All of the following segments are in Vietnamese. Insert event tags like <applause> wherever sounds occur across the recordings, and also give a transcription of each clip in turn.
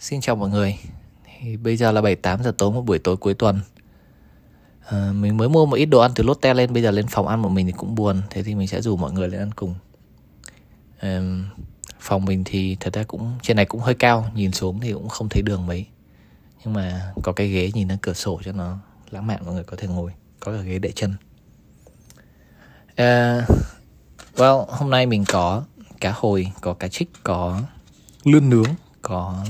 Xin chào mọi người. Thì Bây giờ là 7-8 giờ tối một buổi tối cuối tuần. À, Mình mới mua một ít đồ ăn từ Lotte lên Bây giờ lên phòng ăn một mình thì cũng buồn Thế thì mình sẽ rủ mọi người lên ăn cùng. À, Phòng mình thì thật ra cũng Trên này cũng hơi cao Nhìn xuống thì cũng không thấy đường mấy. Nhưng mà có cái ghế nhìn ra cửa sổ cho nó lãng mạn mọi người có thể ngồi Có cả ghế để chân. À, Well, hôm nay mình có cá hồi, có cá trích, có lươn nướng, có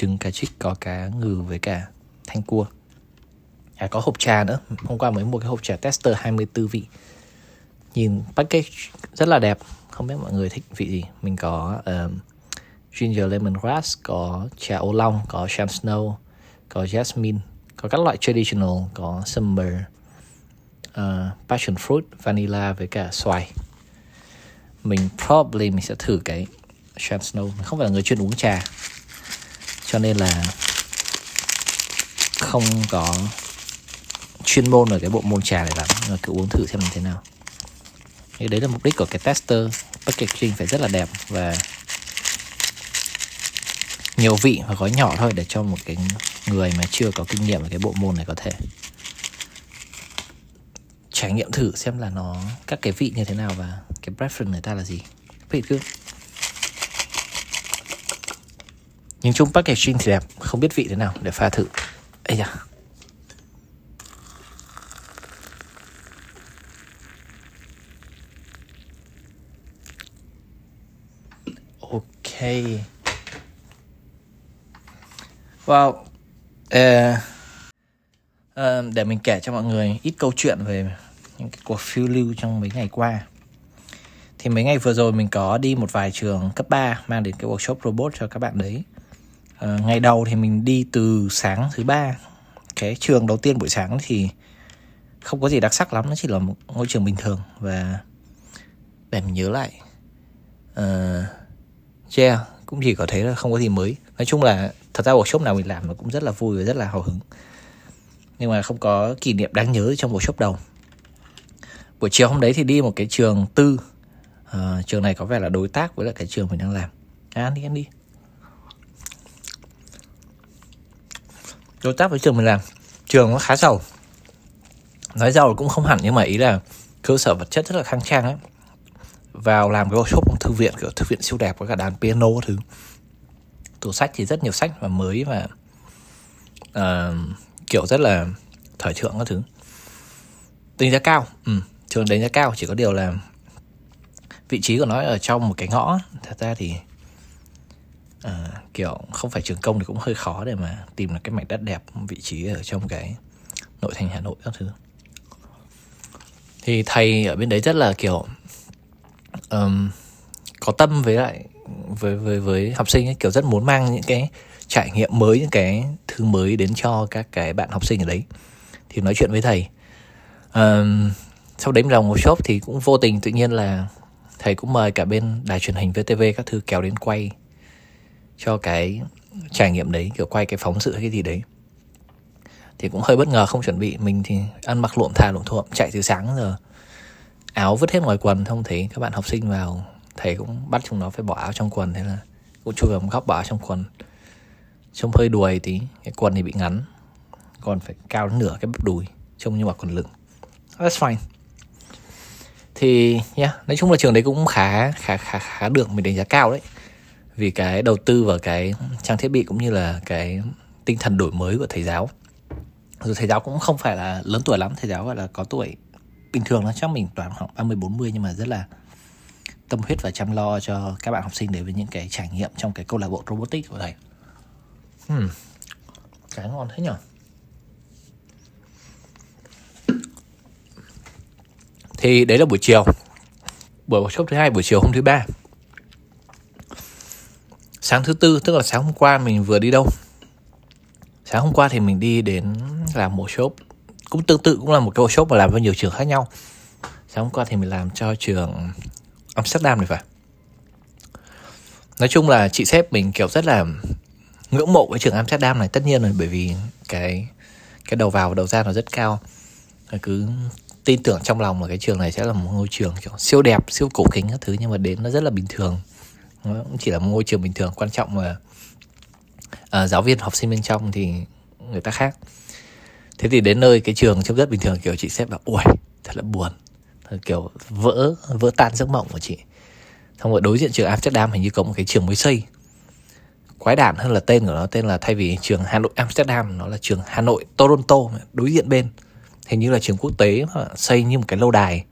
trứng cá trích, có cá ngừ với cả thanh cua. À, có hộp trà nữa. Hôm qua mới mua cái hộp trà tester 24 vị. Nhìn package rất là đẹp. Không biết mọi người thích vị gì. Mình có um, ginger lemongrass, có trà ô long, có sham snow, có jasmine, có các loại traditional, có summer, uh, passion fruit, vanilla với cả xoài mình probably mình sẽ thử cái Sham Snow mình không phải là người chuyên uống trà cho nên là không có chuyên môn ở cái bộ môn trà này lắm. Nhưng mà cứ uống thử xem như thế nào. Thì đấy là mục đích của cái tester. Packaging phải rất là đẹp và nhiều vị và gói nhỏ thôi để cho một cái người mà chưa có kinh nghiệm về cái bộ môn này có thể trải nghiệm thử xem là nó, các cái vị như thế nào và cái preference người ta là gì. Vị cứ nhìn chung packaging thì đẹp không biết vị thế nào để pha thử. Ấy da. Ok. Wow. Uh, uh, để mình kể cho mọi người ít câu chuyện về những cái cuộc phiêu lưu trong mấy ngày qua. Thì mấy ngày vừa rồi mình có đi một vài trường cấp 3 mang đến cái workshop robot cho các bạn đấy à, ngày đầu thì mình đi từ sáng thứ ba. Cái trường đầu tiên buổi sáng thì không có gì đặc sắc lắm nó chỉ là một ngôi trường bình thường. Và để mình nhớ lại uh, yeah cũng chỉ có thấy là không có gì mới. Nói chung là thật ra workshop nào mình làm nó cũng rất là vui và rất là hào hứng. Nhưng mà không có kỷ niệm đáng nhớ trong workshop đầu. Buổi chiều hôm đấy thì đi một cái trường tư. Uh, trường này có vẻ là đối tác với lại cái trường mình đang làm. À, ăn đi ăn đi. Đối tác với trường mình làm trường nó khá giàu. Nói giàu cũng không hẳn nhưng mà ý là cơ sở vật chất rất là khang trang ấy. Vào làm cái workshop thư viện kiểu thư viện siêu đẹp với cả đàn piano thứ. Tủ sách thì rất nhiều sách và mới và uh, kiểu rất là thời thượng các thứ. Đánh giá cao ừ, trường đánh giá cao chỉ có điều là vị trí của nó ở trong một cái ngõ. Thật ra thì uh, kiểu không phải trường công thì cũng hơi khó để mà tìm được cái mảnh đất đẹp vị trí ở trong cái nội thành hà nội các thứ. Thì thầy ở bên đấy rất là kiểu um, có tâm với lại với với với học sinh ấy, kiểu rất muốn mang những cái trải nghiệm mới những cái thứ mới đến cho các cái bạn học sinh ở đấy. Thì nói chuyện với thầy. Um, sau đấy làm một shop thì cũng vô tình tự nhiên là thầy cũng mời cả bên đài truyền hình VTV các thứ kéo đến quay cho cái trải nghiệm đấy kiểu quay cái phóng sự hay cái gì đấy. Thì cũng hơi bất ngờ không chuẩn bị. Mình thì ăn mặc luộm thà luộm thuộm chạy từ sáng giờ áo vứt hết ngoài quần không thấy các bạn học sinh vào thầy cũng bắt chúng nó phải bỏ áo trong quần thế là cũng chui vào một góc bỏ áo trong quần. Trông hơi đuổi tí cái quần thì bị ngắn còn phải cao đến nửa cái bắp đùi trông như mặc quần lửng. That's fine. Thì yeah, nói chung là trường đấy cũng khá khá khá khá được mình đánh giá cao đấy vì cái đầu tư vào cái trang thiết bị cũng như là cái tinh thần đổi mới của thầy giáo rồi thầy giáo cũng không phải là lớn tuổi lắm, thầy giáo gọi là có tuổi bình thường nó chắc mình toàn khoảng 30 40 nhưng mà rất là tâm huyết và chăm lo cho các bạn học sinh đến với những cái trải nghiệm trong cái câu lạc bộ robotics của thầy. Hmm. Cái ngon thế nhở? thì đấy là buổi chiều buổi workshop thứ hai, buổi chiều hôm thứ ba sáng thứ tư, tức là sáng hôm qua mình vừa đi đâu? Sáng hôm qua thì mình đi đến làm một shop cũng tương tự, cũng là một cái workshop mà làm với nhiều trường khác nhau. Sáng hôm qua thì mình làm cho trường Amsterdam này phải. Nói chung là chị sếp mình kiểu rất là ngưỡng mộ với trường Amsterdam này tất nhiên rồi, bởi vì cái cái đầu vào và đầu ra nó rất cao. Cứ tin tưởng trong lòng là cái trường này sẽ là một ngôi trường kiểu siêu đẹp, siêu cổ kính các thứ, nhưng mà đến nó rất là bình thường nó cũng chỉ là một ngôi trường bình thường quan trọng mà uh, ờ, giáo viên học sinh bên trong thì người ta khác. Thế thì đến nơi cái trường trông rất bình thường kiểu chị xếp là ui thật là buồn. Thật kiểu vỡ vỡ tan giấc mộng của chị. Xong rồi đối diện trường Amsterdam hình như có một cái trường mới xây. Quái đản hơn là tên của nó tên là thay vì trường Hà Nội Amsterdam nó là trường Hà Nội Toronto đối diện bên. Hình như là trường quốc tế xây như một cái lâu đài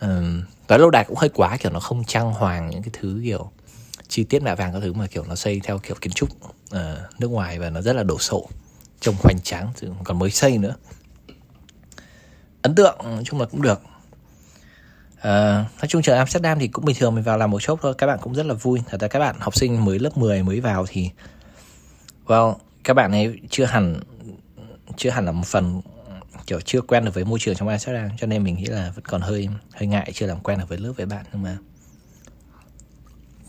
um, lâu đài cũng hơi quá kiểu nó không trang hoàng những cái thứ kiểu chi tiết mạ vàng các thứ mà kiểu nó xây theo kiểu kiến trúc uh, nước ngoài và nó rất là đổ sộ trông hoành tráng còn mới xây nữa. Ấn tượng nói chung là cũng được. Uh, nói chung trường Amsterdam thì cũng bình thường mình vào làm một chốc thôi các bạn cũng rất là vui. Thật ra các bạn học sinh mới lớp 10 mới vào thì well các bạn ấy chưa hẳn chưa hẳn là một phần kiểu chưa quen được với môi trường trong Amsterdam cho nên mình nghĩ là vẫn còn hơi hơi ngại chưa làm quen được với lớp với bạn nhưng mà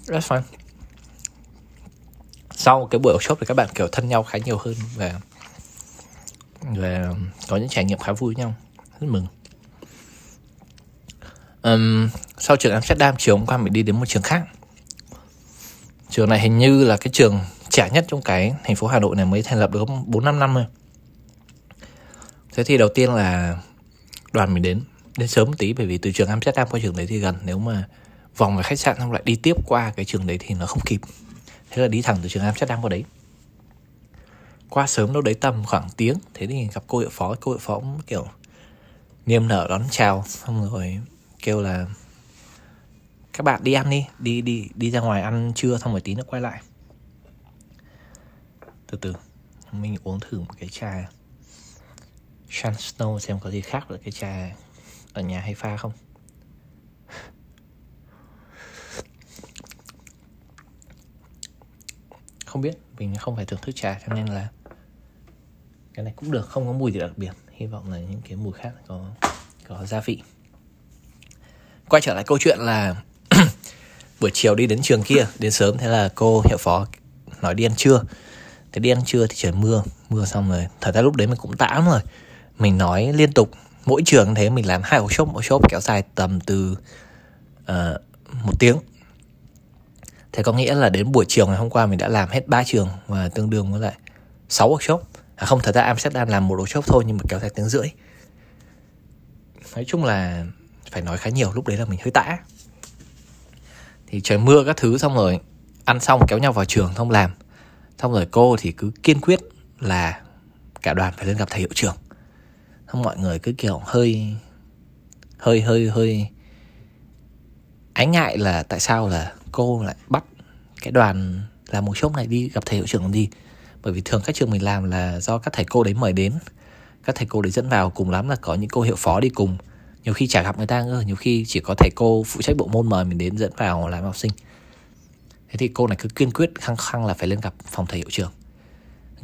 that's fine. Sau cái buổi workshop thì các bạn kiểu thân nhau khá nhiều hơn và và có những trải nghiệm khá vui nhau. Rất mừng. Um, sau trường Amsterdam chiều hôm qua mình đi đến một trường khác. Trường này hình như là cái trường trẻ nhất trong cái thành phố Hà Nội này mới thành lập được bốn năm năm thôi thế thì đầu tiên là đoàn mình đến đến sớm một tí, bởi vì từ trường Amsterdam qua trường đấy thì gần. Nếu mà vòng về khách sạn xong lại đi tiếp qua cái trường đấy thì nó không kịp. Thế là đi thẳng từ trường Amsterdam qua đấy. Qua sớm đâu đấy tầm khoảng tiếng, thế thì gặp cô hiệu phó. Cô hiệu phó cũng kiểu niềm nở đón chào, xong rồi kêu là, các bạn đi ăn đi đi đi đi ra ngoài ăn trưa xong rồi tí nữa quay lại. Từ từ, mình uống thử một cái trà Sean Snow xem có gì khác với cái trà ở nhà hay pha không? Không biết, mình không phải thưởng thức trà cho nên là cái này cũng được, không có mùi gì đặc biệt. Hy vọng là những cái mùi khác có có gia vị. Quay trở lại câu chuyện là <clears throat> buổi chiều đi đến trường kia, đến sớm, thế là cô hiệu phó nói đi ăn trưa. Thế đi ăn trưa thì trời mưa mưa xong rồi, thật ra lúc đấy mình cũng tã rồi mình nói liên tục mỗi trường thế mình làm hai workshop một workshop kéo dài tầm từ uh, một tiếng. Thế có nghĩa là đến buổi chiều ngày hôm qua mình đã làm hết ba trường và tương đương với lại sáu workshop. À không thật ra Amsterdam làm một workshop thôi nhưng mà kéo dài tiếng rưỡi. Nói chung là phải nói khá nhiều lúc đấy là mình hơi tã. Thì trời mưa các thứ xong rồi ăn xong kéo nhau vào trường không làm. Xong rồi cô thì cứ kiên quyết là cả đoàn phải lên gặp thầy hiệu trưởng xong mọi người cứ kiểu hơi hơi hơi hơi ái ngại là tại sao là cô lại bắt cái đoàn làm một shop này đi, gặp thầy hiệu trưởng làm gì bởi vì thường các trường mình làm là do các thầy cô đấy mời đến. Các thầy cô đấy dẫn vào cùng lắm là có những cô hiệu phó đi cùng. Nhiều khi chả gặp người ta nữa nhiều khi chỉ có thầy cô phụ trách bộ môn mời mình đến dẫn vào làm học sinh. Thế thì cô này cứ kiên quyết, khăng khăng là phải lên gặp phòng thầy hiệu trưởng.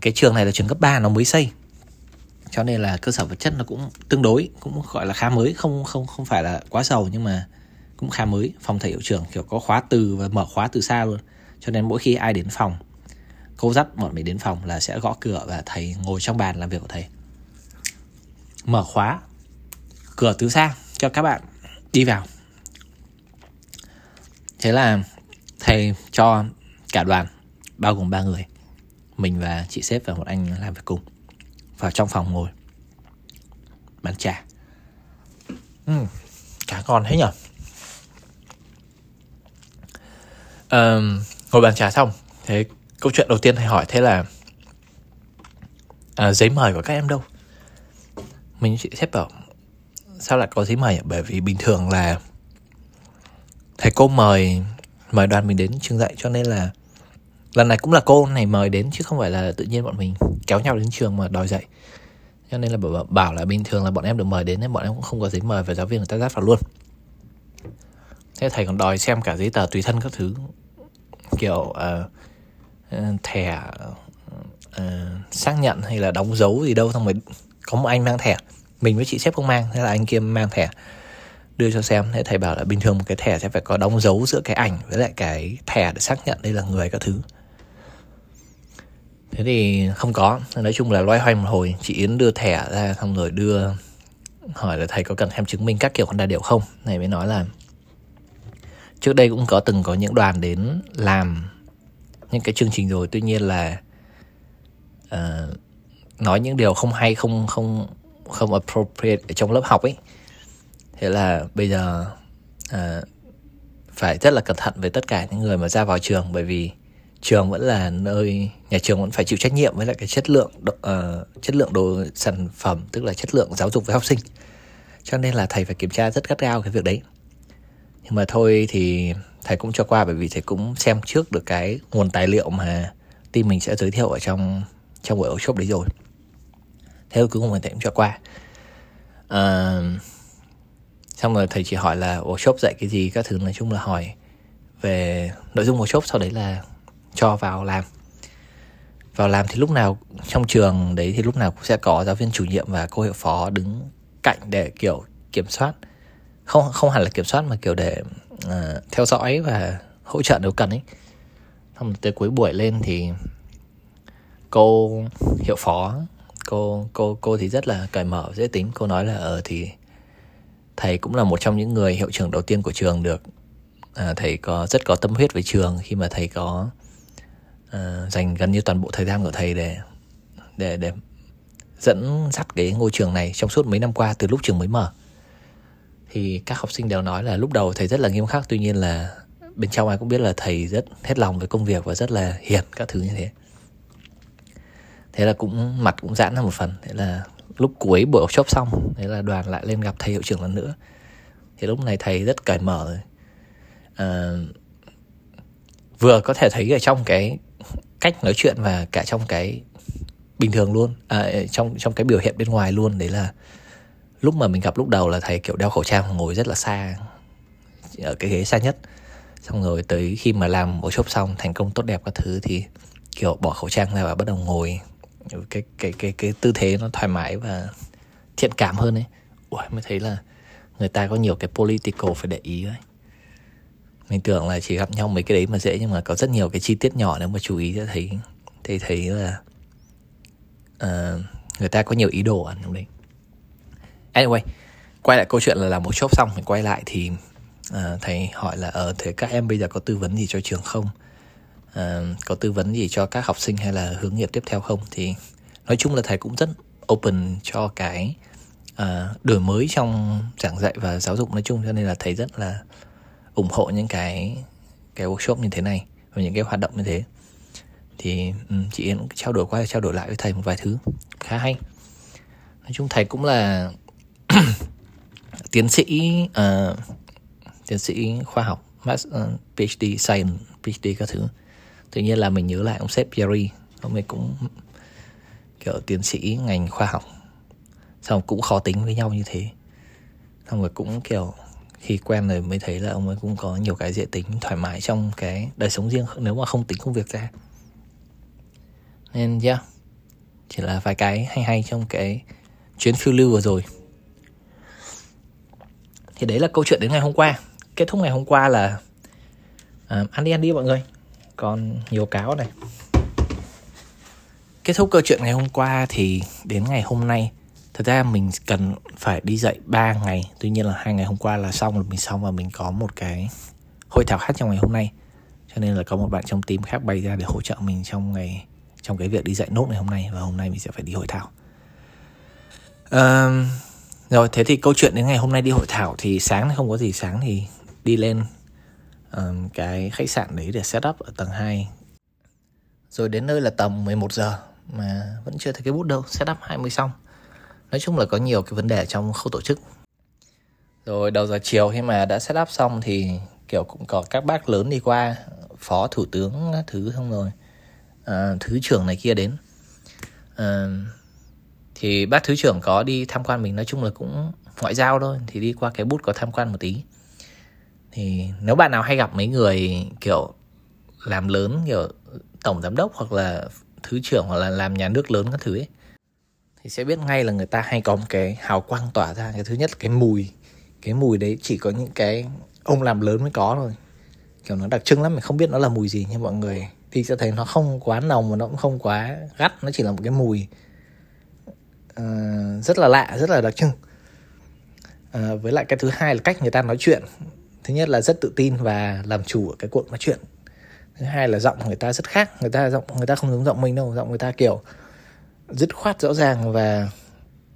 Cái trường này là trường cấp 3 nó mới xây cho nên là cơ sở vật chất nó cũng tương đối, cũng gọi là khá mới, không không không phải là quá giàu nhưng mà cũng khá mới. Phòng thầy hiệu trưởng kiểu có khóa từ và mở khóa từ xa luôn. Cho nên mỗi khi ai đến phòng, cô dắt bọn mình đến phòng là sẽ gõ cửa và thầy ngồi trong bàn làm việc của thầy. Mở khóa, cửa từ xa cho các bạn đi vào. Thế là thầy cho cả đoàn, bao gồm ba người, mình và chị sếp và một anh làm việc cùng vào trong phòng ngồi. Bán trà. Ừ, Trà ngon thế nhở? À, ngồi bàn trà xong thế câu chuyện đầu tiên thầy hỏi thế là à, giấy mời của các em đâu? Mình chị xếp bảo sao lại có giấy mời bởi vì bình thường là thầy cô mời mời đoàn mình đến trường dạy cho nên là lần này cũng là cô này mời đến chứ không phải là tự nhiên bọn mình kéo nhau đến trường mà đòi dạy. Cho nên là bảo, bảo là bình thường là bọn em được mời đến nên bọn em cũng không có giấy mời và giáo viên người ta dắt vào luôn. Thế thầy còn đòi xem cả giấy tờ tùy thân các thứ kiểu uh, thẻ uh, xác nhận hay là đóng dấu gì đâu xong rồi có một anh mang thẻ. Mình với chị sếp không mang thế là anh kia mang thẻ đưa cho xem. Thế thầy bảo là bình thường một cái thẻ sẽ phải có đóng dấu giữa cái ảnh với lại cái thẻ để xác nhận đây là người các thứ thế thì không có. Nói chung là loay hoay một hồi chị yến đưa thẻ ra xong rồi đưa hỏi là thầy có cần thêm chứng minh các kiểu con đa điệu không? Này mới nói là trước đây cũng có từng có những đoàn đến làm những cái chương trình rồi tuy nhiên là uh, nói những điều không hay không không không appropriate ở trong lớp học ấy. Thế là bây giờ uh, phải rất là cẩn thận với tất cả những người mà ra vào trường bởi vì trường vẫn là nơi nhà trường vẫn phải chịu trách nhiệm với lại cái chất lượng uh, chất lượng đồ sản phẩm tức là chất lượng giáo dục với học sinh. Cho nên là thầy phải kiểm tra rất gắt gao cái việc đấy. Nhưng mà thôi thì thầy cũng cho qua bởi vì thầy cũng xem trước được cái nguồn tài liệu mà team mình sẽ giới thiệu ở trong trong buổi workshop đấy rồi. Thế cuối cùng thầy cũng cho qua. Uh, xong rồi thầy chỉ hỏi là workshop dạy cái gì các thứ nói chung là hỏi về nội dung workshop sau đấy là cho vào làm. Vào làm thì lúc nào trong trường đấy thì lúc nào cũng sẽ có giáo viên chủ nhiệm và cô hiệu phó đứng cạnh để kiểu kiểm soát. Không không hẳn là kiểm soát mà kiểu để uh, theo dõi và hỗ trợ nếu cần ấy. Xong tới cuối buổi lên thì cô hiệu phó cô cô cô thì rất là cởi mở dễ tính. Cô nói là ở uh, thì thầy cũng là một trong những người hiệu trưởng đầu tiên của trường được. À, thầy có rất có tâm huyết với trường khi mà thầy có uh, dành gần như toàn bộ thời gian của thầy để để để dẫn dắt cái ngôi trường này trong suốt mấy năm qua từ lúc trường mới mở. Thì các học sinh đều nói là lúc đầu thầy rất là nghiêm khắc tuy nhiên là bên trong ai cũng biết là thầy rất hết lòng với công việc và rất là hiền các thứ như thế. Thế là cũng mặt cũng giãn ra một phần. Thế là lúc cuối buổi workshop xong thế là đoàn lại lên gặp thầy hiệu trưởng lần nữa. Thì lúc này thầy rất cởi mở rồi. À, vừa có thể thấy ở trong cái cách nói chuyện và cả trong cái bình thường luôn à, trong trong cái biểu hiện bên ngoài luôn. Đấy là lúc mà mình gặp lúc đầu là thầy kiểu đeo khẩu trang ngồi rất là xa ở cái ghế xa nhất. Xong rồi tới khi mà làm workshop xong thành công tốt đẹp các thứ thì kiểu bỏ khẩu trang ra và bắt đầu ngồi. Cái cái cái cái tư thế nó thoải mái và thiện cảm hơn ấy. Ui mới thấy là người ta có nhiều cái political phải để ý ấy mình tưởng là chỉ gặp nhau mấy cái đấy mà dễ nhưng mà có rất nhiều cái chi tiết nhỏ nếu mà chú ý sẽ thấy thấy thấy là uh, người ta có nhiều ý đồ ở trong đấy. Anyway quay lại câu chuyện là làm một chốt xong mình quay lại thì uh, thầy hỏi là ở uh, thế các em bây giờ có tư vấn gì cho trường không? Uh, có tư vấn gì cho các học sinh hay là hướng nghiệp tiếp theo không? Thì nói chung là thầy cũng rất open cho cái uh, đổi mới trong giảng dạy và giáo dục nói chung cho nên là thầy rất là ủng hộ những cái cái workshop như thế này và những cái hoạt động như thế. Thì um, chị Yến trao đổi qua trao đổi lại với thầy một vài thứ khá hay. Nói chung thầy cũng là <coughs> tiến sĩ uh, tiến sĩ khoa học master, uh, ờ, PhD science PhD các thứ. Tự nhiên là mình nhớ lại ông sếp Jerry ông ấy cũng kiểu tiến sĩ ngành khoa học. Xong cũng khó tính với nhau như thế. Xong rồi cũng kiểu khi quen rồi mới thấy là ông ấy cũng có nhiều cái dễ tính thoải mái trong cái đời sống riêng nếu mà không tính công việc ra. Nên yeah chỉ là vài cái hay hay trong cái chuyến phiêu lưu vừa rồi. Thì đấy là câu chuyện đến ngày hôm qua. Kết thúc ngày hôm qua là à, ăn đi ăn đi mọi người. Còn nhiều cáo này. Kết thúc câu chuyện ngày hôm qua thì đến ngày hôm nay thật ra mình cần phải đi dạy 3 ngày. Tuy nhiên là hai ngày hôm qua là xong là mình xong và mình có một cái hội thảo khác trong ngày hôm nay. Cho nên là có một bạn trong team khác bay ra để hỗ trợ mình trong ngày trong cái việc đi dạy nốt ngày hôm nay và hôm nay mình sẽ phải đi hội thảo. Uh, rồi thế thì câu chuyện đến ngày hôm nay đi hội thảo thì sáng không có gì sáng thì đi lên um, cái khách sạn đấy để set up ở tầng 2 rồi đến nơi là tầm 11 giờ mà vẫn chưa thấy cái bút đâu set up 20 xong nói chung là có nhiều cái vấn đề trong khâu tổ chức. Rồi đầu giờ chiều khi mà đã set up xong thì kiểu cũng có các bác lớn đi qua phó thủ tướng thứ xong rồi à, thứ trưởng này kia đến. À, thì bác thứ trưởng có đi tham quan mình nói chung là cũng ngoại giao thôi thì đi qua cái bút có tham quan một tí. Thì nếu bạn nào hay gặp mấy người kiểu làm lớn kiểu tổng giám đốc hoặc là thứ trưởng hoặc là làm nhà nước lớn các thứ ấy thì sẽ biết ngay là người ta hay có một cái hào quang tỏa ra. Cái thứ nhất là cái mùi. Cái mùi đấy chỉ có những cái ông làm lớn mới có thôi. Kiểu nó đặc trưng lắm mình không biết nó là mùi gì nhưng mọi người thì sẽ thấy nó không quá nồng và nó cũng không quá gắt nó chỉ là một cái mùi uh, rất là lạ rất là đặc trưng. Uh, với lại cái thứ hai là cách người ta nói chuyện. Thứ nhất là rất tự tin và làm chủ ở cái cuộc nói chuyện. Thứ hai là giọng người ta rất khác người ta giọng người ta không giống giọng mình đâu giọng người ta kiểu dứt khoát rõ ràng và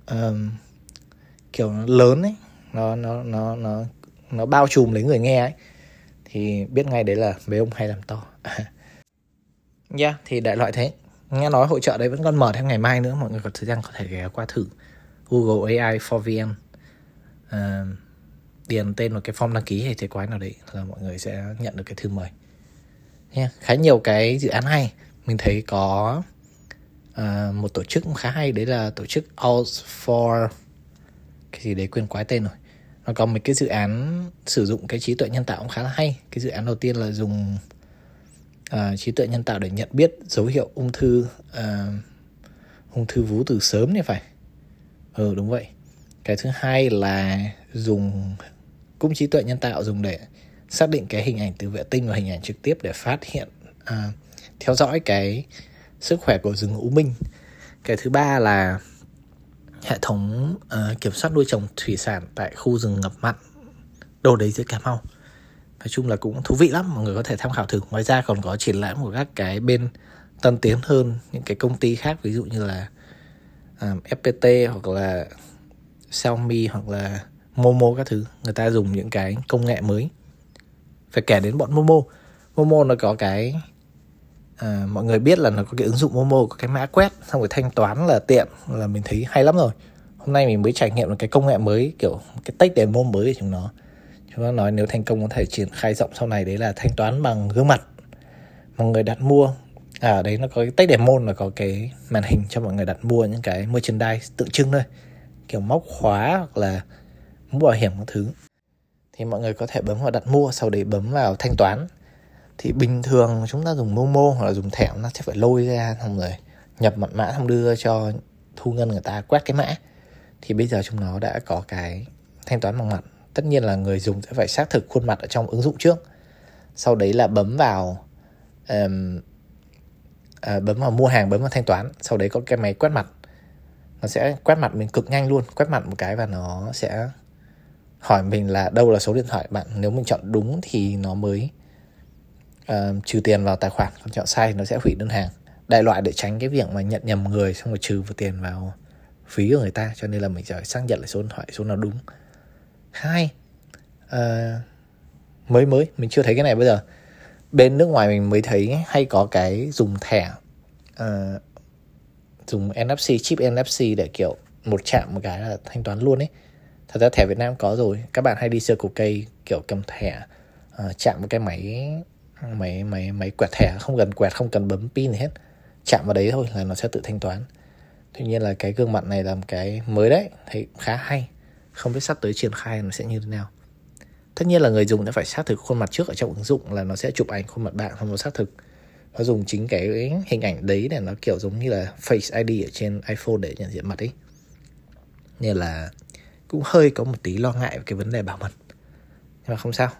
um, kiểu lớn ấy nó nó nó nó nó bao trùm lấy người nghe ấy thì biết ngay đấy là mấy ông hay làm to. <laughs> Nha yeah, thì đại loại thế. Nghe nói hội trợ đấy vẫn còn mở thêm ngày mai nữa mọi người có thời gian có thể ghé qua thử. Google AI for VN uh, điền tên vào cái form đăng ký hay thế quái nào đấy là mọi người sẽ nhận được cái thư mời. Nha yeah, khá nhiều cái dự án hay. Mình thấy có uh, một tổ chức cũng khá hay đấy là tổ chức All for cái gì đấy quên quái tên rồi. Nó có một cái dự án sử dụng cái trí tuệ nhân tạo cũng khá là hay. Cái dự án đầu tiên là dùng uh, trí tuệ nhân tạo để nhận biết dấu hiệu ung thư uh, ung thư vú từ sớm thì phải. Ừ đúng vậy. Cái thứ hai là dùng cũng trí tuệ nhân tạo dùng để xác định cái hình ảnh từ vệ tinh và hình ảnh trực tiếp để phát hiện uh, theo dõi cái sức khỏe của rừng U Minh. Cái thứ ba là hệ thống uh, kiểm soát nuôi trồng thủy sản tại khu rừng ngập mặn đồ đấy dưới Cà Mau. Nói chung là cũng thú vị lắm mọi người có thể tham khảo thử. Ngoài ra còn có triển lãm của các cái bên tân tiến hơn những cái công ty khác ví dụ như là ờ, um, FPT hoặc là Xiaomi hoặc là Momo các thứ. Người ta dùng những cái công nghệ mới. Phải kể đến bọn Momo. Momo nó có cái à, mọi người biết là nó có cái ứng dụng Momo có cái mã quét xong rồi thanh toán là tiện là mình thấy hay lắm rồi. Hôm nay mình mới trải nghiệm được cái công nghệ mới kiểu cái tech demo mới của chúng nó. Chúng nó nói nếu thành công có thể triển khai rộng sau này đấy là thanh toán bằng gương mặt. Mọi người đặt mua à đấy nó có cái tech demo là có cái màn hình cho mọi người đặt mua những cái merchandise tượng trưng thôi. Kiểu móc khóa hoặc là mũ bảo hiểm các thứ. Thì mọi người có thể bấm vào đặt mua sau đấy bấm vào thanh toán thì bình thường chúng ta dùng Momo hoặc là dùng thẻ nó sẽ phải lôi ra xong rồi nhập mật mã xong đưa cho thu ngân người ta quét cái mã. Thì bây giờ chúng nó đã có cái thanh toán bằng mặt. Tất nhiên là người dùng sẽ phải xác thực khuôn mặt ở trong ứng dụng trước. Sau đấy là bấm vào um, uh, bấm vào mua hàng bấm vào thanh toán. Sau đấy có cái máy quét mặt. Nó sẽ quét mặt mình cực nhanh luôn quét mặt một cái và nó sẽ hỏi mình là đâu là số điện thoại bạn. Nếu mình chọn đúng thì nó mới uh, trừ tiền vào tài khoản còn chọn sai thì nó sẽ hủy đơn hàng. Đại loại để tránh cái việc mà nhận nhầm người xong rồi trừ vào tiền vào phí của người ta cho nên là mình phải xác nhận lại số điện thoại số nào đúng. Hai uh, mới mới mình chưa thấy cái này bây giờ. Bên nước ngoài mình mới thấy hay có cái dùng thẻ uh, dùng NFC chip NFC để kiểu một chạm một cái là thanh toán luôn ấy. Thật ra thẻ Việt Nam có rồi các bạn hay đi sơ cổ cây kiểu cầm thẻ uh, chạm một cái máy máy máy máy quẹt thẻ, không cần quẹt, không cần bấm pin gì hết. Chạm vào đấy thôi là nó sẽ tự thanh toán. Tuy nhiên là cái gương mặt này là một cái mới đấy, thấy khá hay. Không biết sắp tới triển khai nó sẽ như thế nào. Tất nhiên là người dùng đã phải xác thực khuôn mặt trước ở trong ứng dụng là nó sẽ chụp ảnh khuôn mặt bạn không nó xác thực. Nó dùng chính cái hình ảnh đấy để nó kiểu giống như là face id ở trên iphone để nhận diện mặt ấy. Nên là cũng hơi có một tí lo ngại về cái vấn đề bảo mật. Nhưng mà không sao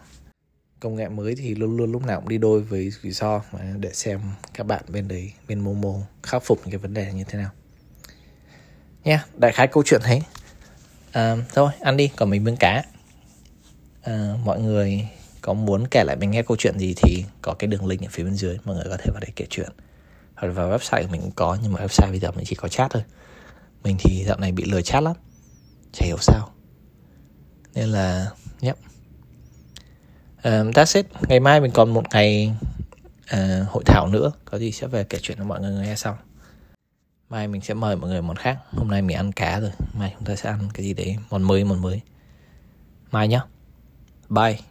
công nghệ mới thì luôn luôn lúc nào cũng đi đôi với rủi ro mà để xem các bạn bên đấy bên Momo khắc phục những cái vấn đề như thế nào. Nha yeah, đại khái câu chuyện thế. À, thôi ăn đi còn mình bưng cá. À, mọi người có muốn kể lại mình nghe câu chuyện gì thì có cái đường link ở phía bên dưới mọi người có thể vào đây kể chuyện. Hoặc vào website của mình cũng có nhưng mà website bây giờ mình chỉ có chat thôi. Mình thì dạo này bị lừa chat lắm chả hiểu sao. Nên là yep um, that's it. Ngày mai mình còn một ngày uh, hội thảo nữa. Có gì sẽ về kể chuyện cho mọi người nghe sau. Mai mình sẽ mời mọi người món khác. Hôm nay mình ăn cá rồi. Mai chúng ta sẽ ăn cái gì đấy? Món mới món mới. Mai nhá. Bye.